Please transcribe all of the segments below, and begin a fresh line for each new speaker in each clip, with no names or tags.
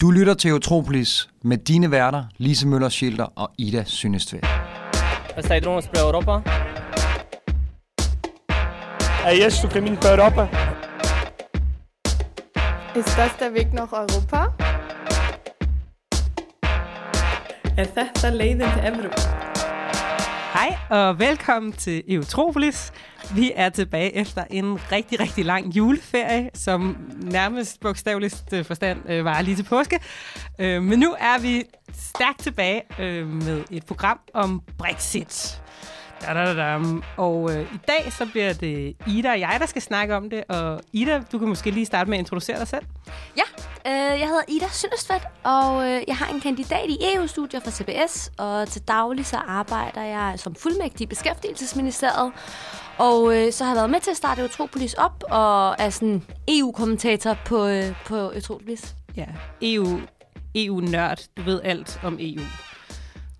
Du lytter til Eutropolis med dine værter, Lise Møller Schilder og Ida Synnestvedt.
Aí drones para a Europa?
É este o caminho para a Europa?
Ist das der Weg nach Europa?
Er þetta leiðin til Evrópu?
Hej og velkommen til Eutropolis. Vi er tilbage efter en rigtig, rigtig lang juleferie, som nærmest bogstaveligst øh, forstand øh, var lige til påske. Øh, men nu er vi stærkt tilbage øh, med et program om Brexit. Da, da, da, da. Og øh, i dag så bliver det Ida og jeg, der skal snakke om det. Og Ida, du kan måske lige starte med at introducere dig selv.
Ja, øh, jeg hedder Ida Sønderstvedt, og øh, jeg har en kandidat i EU-studier fra CBS, og til daglig så arbejder jeg som fuldmægtig i Beskæftigelsesministeriet, og øh, så har jeg været med til at starte Eutropolis op, og er sådan EU-kommentator på, øh, på Eutropolis.
Ja, EU, EU-nørd. Du ved alt om EU.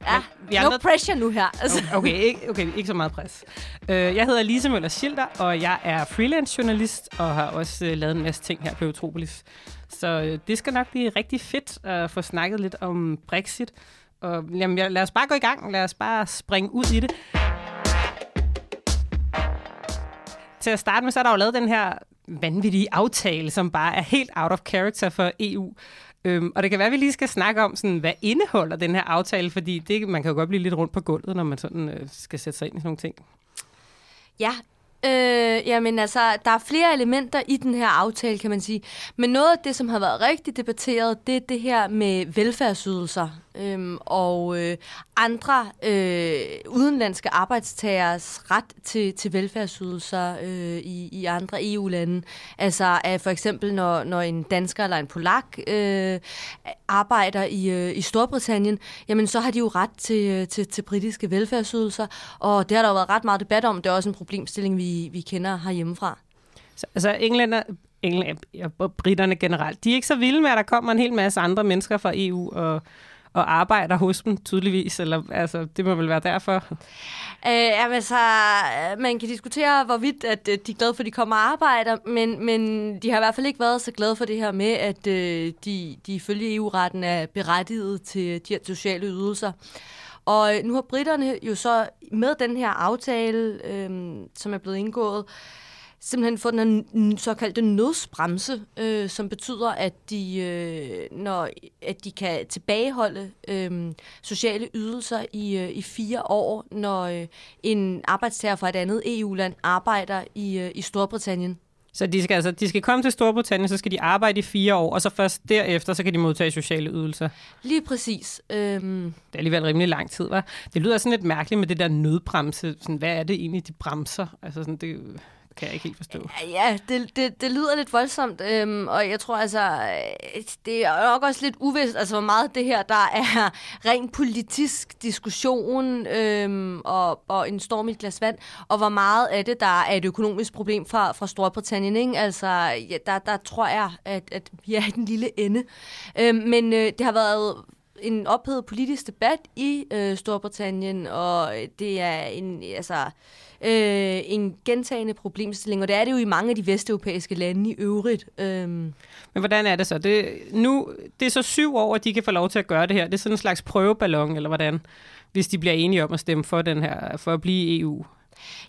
Ja,
vi
no
andre-
pressure nu her. Altså.
Okay, ikke, okay, ikke så meget pres. Uh, jeg hedder Lise Møller Schilder, og jeg er freelance journalist og har også uh, lavet en masse ting her på Eutropolis. Så uh, det skal nok blive rigtig fedt at få snakket lidt om Brexit. Og jamen, ja, lad os bare gå i gang. Lad os bare springe ud i det. Til at starte med, så er der jo lavet den her vanvittige aftale, som bare er helt out of character for EU. Øhm, og det kan være, at vi lige skal snakke om, sådan, hvad indeholder den her aftale, fordi det, man kan jo godt blive lidt rundt på gulvet, når man sådan, øh, skal sætte sig ind i sådan nogle ting.
Ja, øh, jamen altså, der er flere elementer i den her aftale, kan man sige. Men noget af det, som har været rigtig debatteret, det er det her med velfærdsydelser øhm, og øh, andre øh, udenlandske arbejdstagers ret til, til velfærdsydelser øh, i, i andre EU-lande. Altså at for eksempel, når, når en dansker eller en polak øh, arbejder i, øh, i Storbritannien, jamen så har de jo ret til, øh, til, til britiske velfærdsydelser, og det har der jo været ret meget debat om. Det er også en problemstilling, vi, vi kender herhjemmefra.
Så, altså englænder, englænder og britterne generelt, de er ikke så vilde med, at der kommer en hel masse andre mennesker fra EU og, og arbejder hos dem, tydeligvis. Eller, altså, det må vel være derfor.
Øh, jamen, altså, øh, man kan diskutere, hvorvidt at, øh, de er glade for, at de kommer og arbejder, men, men de har i hvert fald ikke været så glade for det her med, at øh, de, de ifølge EU-retten er berettiget til de her sociale ydelser. Og øh, nu har britterne jo så med den her aftale, øh, som er blevet indgået, simpelthen fået den her såkaldte nødsbremse, øh, som betyder, at de, øh, når, at de kan tilbageholde øh, sociale ydelser i, øh, i fire år, når øh, en arbejdstager fra et andet EU-land arbejder i, øh, i Storbritannien.
Så de skal, altså, de skal komme til Storbritannien, så skal de arbejde i fire år, og så først derefter, så kan de modtage sociale ydelser.
Lige præcis. Øhm,
Det er alligevel rimelig lang tid, var. Det lyder sådan lidt mærkeligt med det der nødbremse. Sådan, hvad er det egentlig, de bremser? Altså, sådan, det kan jeg ikke helt forstå.
Ja, det, det, det lyder lidt voldsomt, øhm, og jeg tror altså, øh, det er nok også lidt uvist, altså hvor meget det her, der er rent politisk diskussion øhm, og, og en storm i et glas vand, og hvor meget af det, der er et økonomisk problem fra, fra Storbritannien, ikke? Altså, ja, der, der tror jeg, at, at vi er i den lille ende. Øhm, men øh, det har været en ophedet politisk debat i øh, Storbritannien, og det er en, altså, øh, en gentagende problemstilling, og det er det jo i mange af de vesteuropæiske lande i øvrigt. Øh.
Men hvordan er det så? Det, nu, det er så syv år, at de kan få lov til at gøre det her. Det er sådan en slags prøveballon, eller hvordan? Hvis de bliver enige om at stemme for, den her, for at blive EU.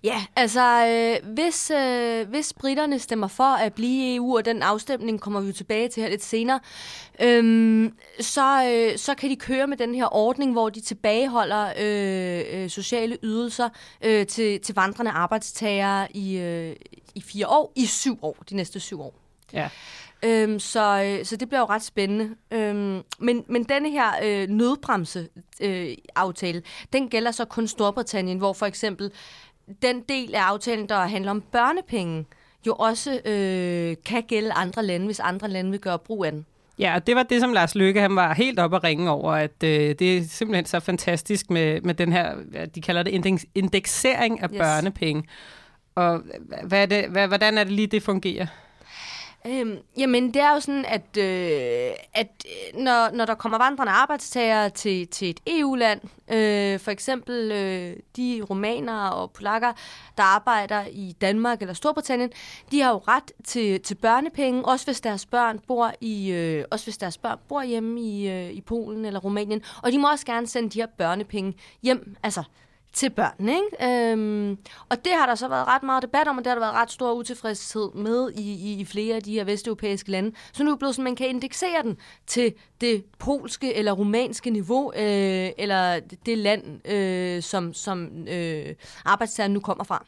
Ja, altså øh, hvis, øh, hvis britterne stemmer for at blive i EU, og den afstemning kommer vi tilbage til her lidt senere, øhm, så, øh, så kan de køre med den her ordning, hvor de tilbageholder øh, øh, sociale ydelser øh, til, til vandrende arbejdstagere i, øh, i fire år, i syv år, de næste syv år.
Ja.
Øhm, så, øh, så det bliver jo ret spændende. Øhm, men, men denne her øh, nødbremse-aftale, øh, aftale, den gælder så kun Storbritannien, hvor for eksempel den del af aftalen, der handler om børnepenge, jo også øh, kan gælde andre lande, hvis andre lande vil gøre brug af den.
Ja, og det var det, som Lars Løkke han var helt op at ringe over, at øh, det er simpelthen så fantastisk med, med den her, de kalder det, indeks- indeksering af
Yes.
børnepenge. Og hvad er det, hvad, hvordan er det lige, det fungerer?
Øhm, jamen, det er jo sådan, at, øh, at øh, når, når der kommer vandrende arbejdstagere til, til et EU-land, øh, for eksempel øh, de romanere og polakker, der arbejder i Danmark eller Storbritannien, de har jo ret til, til børnepenge, også hvis deres børn bor i øh, også hvis deres børn bor hjemme i, øh, i Polen eller Rumænien, og de må også gerne sende de her børnepenge hjem, altså til børn. Ikke? Øhm, og det har der så været ret meget debat om, og det har der været ret stor utilfredshed med i, i, i flere af de her vesteuropæiske lande. Så nu er det blevet sådan, man kan indeksere den til det polske eller romanske niveau, øh, eller det land, øh, som, som øh, arbejdstageren nu kommer fra.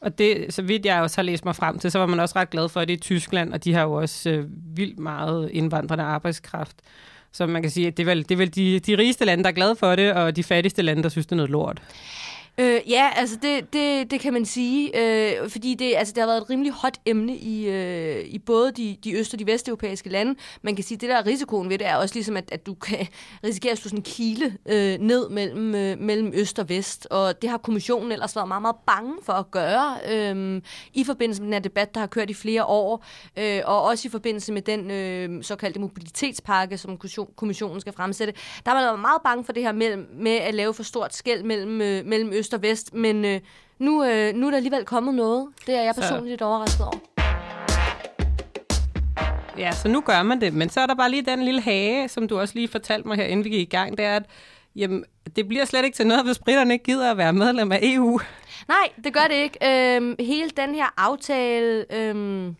Og det, så vidt jeg også har læst mig frem til, så var man også ret glad for at det i Tyskland, og de har jo også øh, vildt meget indvandrende arbejdskraft. Så man kan sige, at det er vel, det er vel de, de rigeste lande, der er glade for det, og de fattigste lande, der synes, det er noget lort.
Øh, ja, altså det, det, det kan man sige, øh, fordi det, altså det har været et rimelig hot emne i, øh, i både de, de øst- og de vesteuropæiske lande. Man kan sige, at det der risikoen ved det er også ligesom, at, at du kan risikere at slå sådan en kile øh, ned mellem, øh, mellem øst og vest, og det har kommissionen ellers været meget, meget bange for at gøre øh, i forbindelse med den her debat, der har kørt i flere år, øh, og også i forbindelse med den øh, såkaldte mobilitetspakke, som kommissionen skal fremsætte. Der har man været meget bange for det her med, med at lave for stort skæld mellem, øh, mellem øst og vest, men øh, nu, øh, nu er der alligevel kommet noget. Det er jeg personligt så. lidt overrasket over.
Ja, så nu gør man det, men så er der bare lige den lille hage, som du også lige fortalte mig her, inden vi gik i gang, det er, at jamen, det bliver slet ikke til noget, hvis britterne ikke gider at være medlem af EU.
Nej, det gør det ikke. Øhm, hele den her aftale... Øhm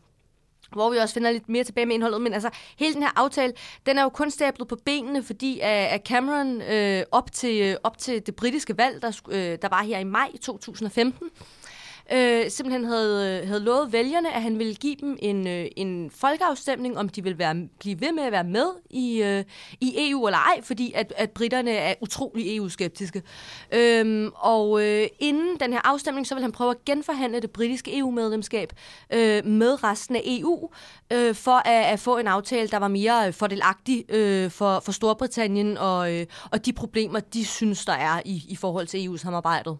hvor vi også finder lidt mere tilbage med indholdet. Men altså, hele den her aftale, den er jo kun stablet på benene, fordi at Cameron øh, op, til, øh, op til det britiske valg, der, øh, der var her i maj 2015, øh, simpelthen havde, øh, havde lovet vælgerne, at han ville give dem en, øh, en folkeafstemning, om de vil være, blive ved med at være med i, øh, i EU eller ej, fordi at, at britterne er utrolig EU-skeptiske. Øhm, og øh, inden den her afstemning, så vil han prøve at genforhandle det britiske EU-medlemskab øh, med resten af EU, øh, for at, at få en aftale, der var mere øh, fordelagtig øh, for, for Storbritannien og, øh, og de problemer, de synes, der er i, i forhold til EU-samarbejdet.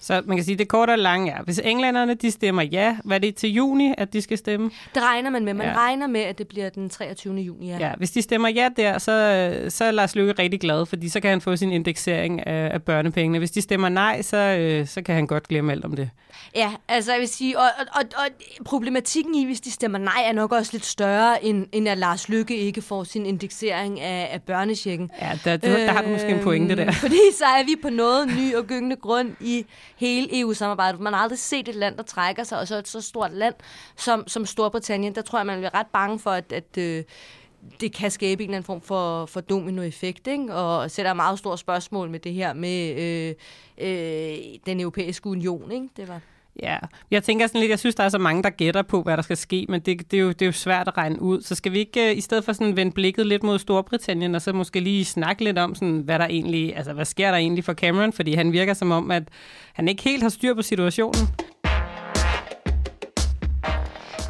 Så man kan sige, det korte og lange er, hvis englænderne de stemmer ja, hvad er det til juni, at de skal stemme?
Det regner man med. Man ja. regner med, at det bliver den 23. juni. Ja,
ja hvis de stemmer ja der, så, så er Lars Løkke rigtig glad, fordi så kan han få sin indeksering af, af børnepengene. Hvis de stemmer nej, så, øh, så kan han godt glemme alt om det.
Ja, altså jeg vil sige, og, og, og, og problematikken i, hvis de stemmer nej, er nok også lidt større, end, end at Lars Lykke ikke får sin indeksering af, af børnechecken.
Ja, der, der, der har du måske en pointe der. Øhm,
fordi så er vi på noget ny og gyngende grund i hele EU-samarbejdet. Man har aldrig set et land, der trækker sig, og så et så stort land som, som Storbritannien. Der tror jeg, man bliver ret bange for, at, at øh, det kan skabe en eller anden form for, for dominoeffekt, ikke? og sætter meget store spørgsmål med det her med øh, øh, den europæiske union. Ikke? Det var
Ja, jeg tænker sådan lidt, jeg synes, der er så mange, der gætter på, hvad der skal ske, men det, det, er, jo, det er jo svært at regne ud. Så skal vi ikke, øh, i stedet for sådan vende blikket lidt mod Storbritannien, og så måske lige snakke lidt om, sådan, hvad der egentlig, altså hvad sker der egentlig for Cameron, fordi han virker som om, at han ikke helt har styr på situationen.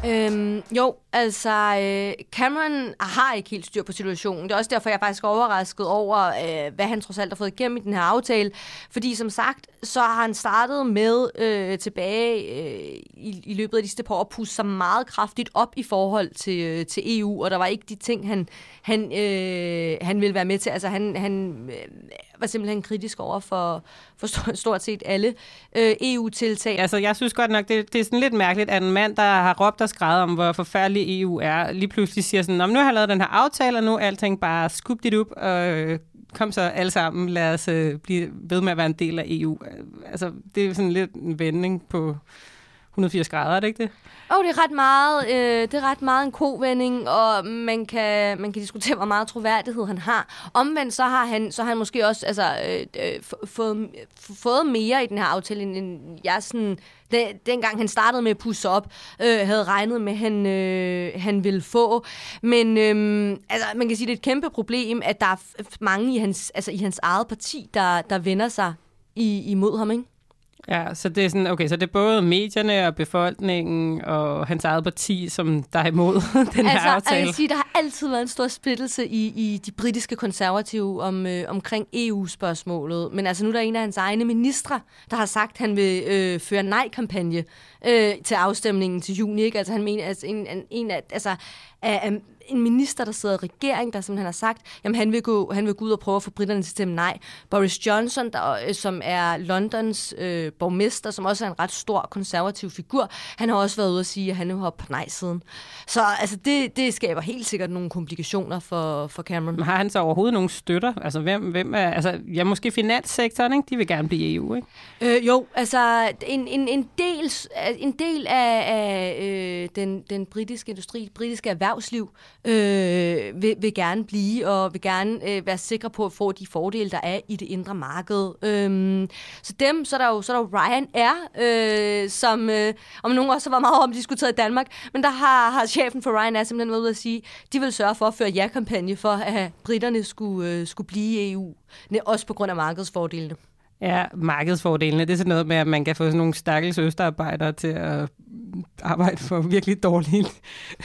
Øhm, jo, altså øh, Cameron har ikke helt styr på situationen. Det er også derfor, jeg er faktisk overrasket over, øh, hvad han trods alt har fået igennem i den her aftale. Fordi som sagt, så har han startet med øh, tilbage øh, i, i løbet af de sidste par år at pusse sig meget kraftigt op i forhold til, øh, til EU, og der var ikke de ting, han, han, øh, han ville være med til. Altså han, han øh, var simpelthen kritisk over for, for stort set alle øh, EU-tiltag.
Altså jeg synes godt nok, det, det er sådan lidt mærkeligt, at en mand, der har råbt og skrevet om, hvor forfærdelig EU er, lige pludselig siger sådan, nu har jeg lavet den her aftale, og nu er alting bare skubt dit op, og øh, kom så alle sammen, lad os øh, blive ved med at være en del af EU. Altså, det er sådan lidt en vending på 180 grader, er det ikke det?
Åh, oh, det er ret meget, øh, det er ret meget en kovending, og man kan, man kan diskutere, hvor meget troværdighed han har. Omvendt så har han, så har han måske også altså, øh, øh fået, fået mere i den her aftale, end jeg sådan, den, dengang han startede med at pusse op, øh, havde regnet med, han, øh, han ville få. Men øh, altså, man kan sige, det er et kæmpe problem, at der er mange i hans, altså, i hans eget parti, der, der vender sig i, imod ham, ikke?
Ja, så det er sådan, okay, så det er både medierne og befolkningen og hans eget parti, som der er imod den her
altså,
aftale.
Jeg vil sige, der har altid været en stor splittelse i, i de britiske konservative om, øh, omkring EU-spørgsmålet. Men altså nu er der en af hans egne ministre, der har sagt, at han vil øh, føre nej-kampagne øh, til afstemningen til juni. Ikke? Altså han mener, altså, en, en, en af, altså, af, af en minister, der sidder i regering, der som han har sagt, jamen han vil, gå, han vil gå ud og prøve at få britterne til at stemme nej. Boris Johnson, der, øh, som er Londons øh, borgmester, som også er en ret stor konservativ figur, han har også været ude at sige, at han vil hoppe på nej-siden. Så altså, det, det skaber helt sikkert nogle komplikationer for, for Cameron.
Men har han så overhovedet nogle støtter? Altså, hvem, hvem er, altså, ja, måske finanssektoren, ikke? De vil gerne blive EU, ikke?
Øh, jo, altså en, en, en, del, en del af, af øh, den, den britiske industri, britiske erhvervsliv, øh, vil, vil gerne blive og vil gerne øh, være sikre på at få de fordele, der er i det indre marked. Øh, så dem, så er der jo, så er der jo Ryan øh, som øh, om nogen også var meget omdiskuteret i Danmark, men der har, har chefen for Ryan simpelthen været ude at sige, de vil sørge for at føre ja-kampagne for, at britterne skulle, øh, skulle blive i EU, også på grund af markedsfordelene.
Ja, markedsfordelene, det er sådan noget med, at man kan få sådan nogle stakkels østarbejdere til at arbejde for virkelig dårlige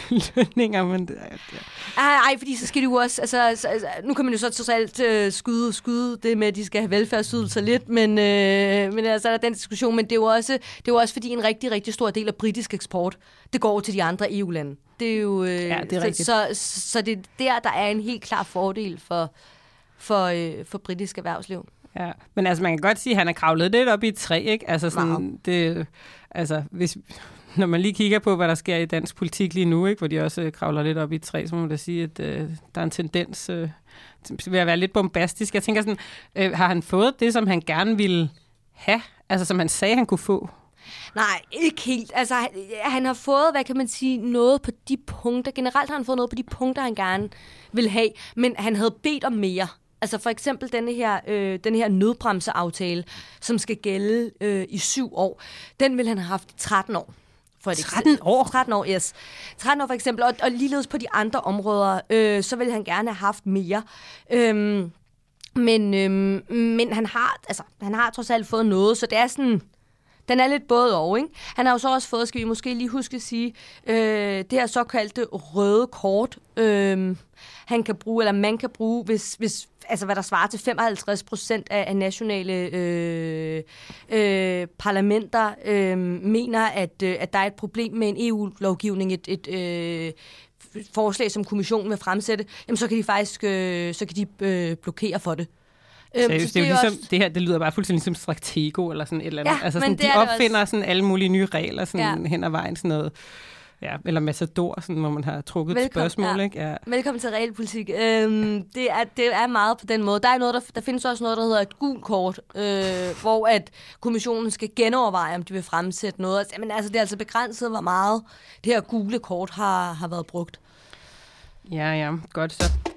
lønninger. Men det, ja.
Ej, ej, fordi så skal de jo også, altså, altså, altså nu kan man jo så trods alt uh, skyde, skyde det med, at de skal have velfærdsydelser lidt, men, uh, men altså, der er den diskussion, men det er, jo også, det er jo også fordi en rigtig, rigtig stor del af britisk eksport, det går til de andre EU-lande. Det er jo, uh,
ja, det er
så, så, så, så det er der, der er en helt klar fordel for, for, uh, for britisk erhvervsliv.
Ja, men altså man kan godt sige, at han er kravlet lidt op i et træ, ikke? Altså sådan, wow. det, altså hvis, når man lige kigger på, hvad der sker i dansk politik lige nu, ikke, hvor de også øh, kravler lidt op i et træ, så må man da sige, at øh, der er en tendens øh, ved at være lidt bombastisk. Jeg tænker sådan, øh, har han fået det, som han gerne ville have? Altså som han sagde, han kunne få?
Nej, ikke helt. Altså, han, han har fået, hvad kan man sige, noget på de punkter. Generelt har han fået noget på de punkter, han gerne vil have. Men han havde bedt om mere. Altså for eksempel denne her, øh, den her nødbremseaftale, som skal gælde øh, i syv år, den vil han have haft i 13 år.
For 13 år?
13 år, yes. 13 år for eksempel, og, og ligeledes på de andre områder, øh, så vil han gerne have haft mere. Øhm, men, øhm, men han har, altså, han har trods alt fået noget, så det er sådan... Den er lidt både og, ikke? Han har jo så også fået, skal vi måske lige huske at sige, øh, det her såkaldte røde kort, øh, han kan bruge, eller man kan bruge, hvis, hvis altså hvad der svarer til 55 procent af, af nationale øh, øh, parlamenter øh, mener, at, øh, at der er et problem med en EU-lovgivning, et, et øh, forslag, som kommissionen vil fremsætte, jamen så kan de faktisk øh, så kan de øh, blokere for det.
Øhm, Seriøst, det, er jo ligesom, også... det her, det lyder bare fuldstændig som Stratego eller sådan et eller andet. Ja, altså sådan, de opfinder sådan alle mulige nye regler sådan ja. hen ad vejen, sådan noget Ja, eller Massador, sådan, hvor man har trukket Velkommen, et spørgsmål.
Ja.
Ikke? Ja.
Velkommen til realpolitik. Øhm, det, er, det er meget på den måde. Der, er noget, der, der findes også noget, der hedder et gult kort, øh, hvor at kommissionen skal genoverveje, om de vil fremsætte noget. Men altså, det er altså begrænset, hvor meget det her gule kort har, har været brugt.
Ja, ja, godt så.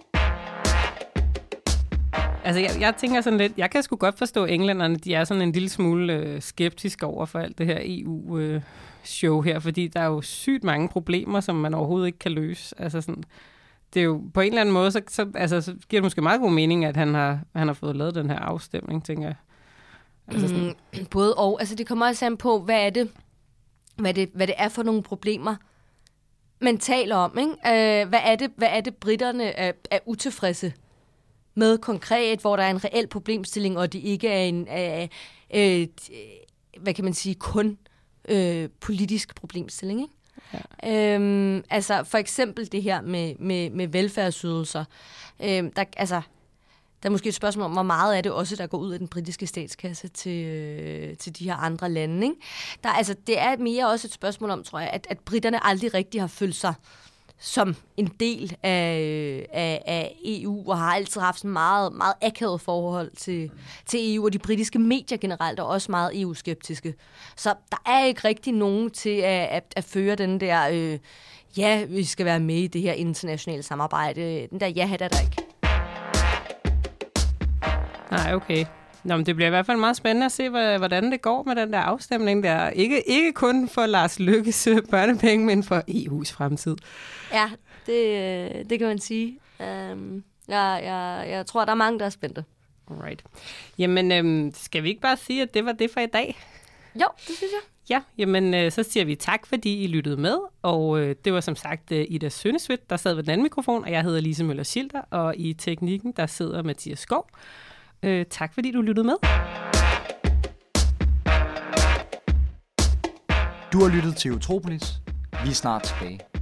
Altså, jeg, jeg tænker sådan lidt, jeg kan sgu godt forstå, at englænderne, de er sådan en lille smule øh, skeptiske over for alt det her EU, øh, show her, fordi der er jo sygt mange problemer, som man overhovedet ikke kan løse. Altså sådan, det er jo på en eller anden måde, så, så, altså, så giver det måske meget god mening, at han har, han har fået lavet den her afstemning, tænker jeg.
Altså sådan. Mm, både og. Altså det kommer også an på, hvad er det, hvad det, hvad det er for nogle problemer, man taler om. Ikke? Øh, hvad, er det, hvad er det, britterne er, er utilfredse med konkret, hvor der er en reel problemstilling, og det ikke er en, øh, øh, hvad kan man sige, kun øh, politisk problemstilling. Ikke? Ja. Øhm, altså for eksempel det her med, med, med velfærdsydelser. Øhm, der, altså, der er måske et spørgsmål om, hvor meget af det også, der går ud af den britiske statskasse til, øh, til de her andre lande. Ikke? Der, altså, det er mere også et spørgsmål om, tror jeg, at, at britterne aldrig rigtig har følt sig som en del af, øh, af, af EU, og har altid haft sådan meget, meget akavet forhold til, til EU, og de britiske medier generelt er også meget EU-skeptiske. Så der er ikke rigtig nogen til at, at, at føre den der, øh, ja, vi skal være med i det her internationale samarbejde. Den der ja, er der ikke.
Nej, okay. Nå, men det bliver i hvert fald meget spændende at se, hvordan det går med den der afstemning der. Ikke, ikke kun for Lars Lykkes øh, børnepenge, men for EU's fremtid.
Ja, det, øh, det kan man sige. Øhm, um, jeg, jeg, jeg tror, der er mange, der er spændte.
Alright. Jamen, øhm, skal vi ikke bare sige, at det var det for i dag?
Jo, det synes jeg.
Ja, jamen øh, så siger vi tak, fordi I lyttede med. Og øh, det var som sagt øh, Ida Sønnesvidt, der sad ved den anden mikrofon, og jeg hedder Lise Møller Schilder, og i teknikken, der sidder Mathias Skov. Øh, tak fordi du lyttede med.
Du har lyttet til Utropolis. Vi er snart tilbage.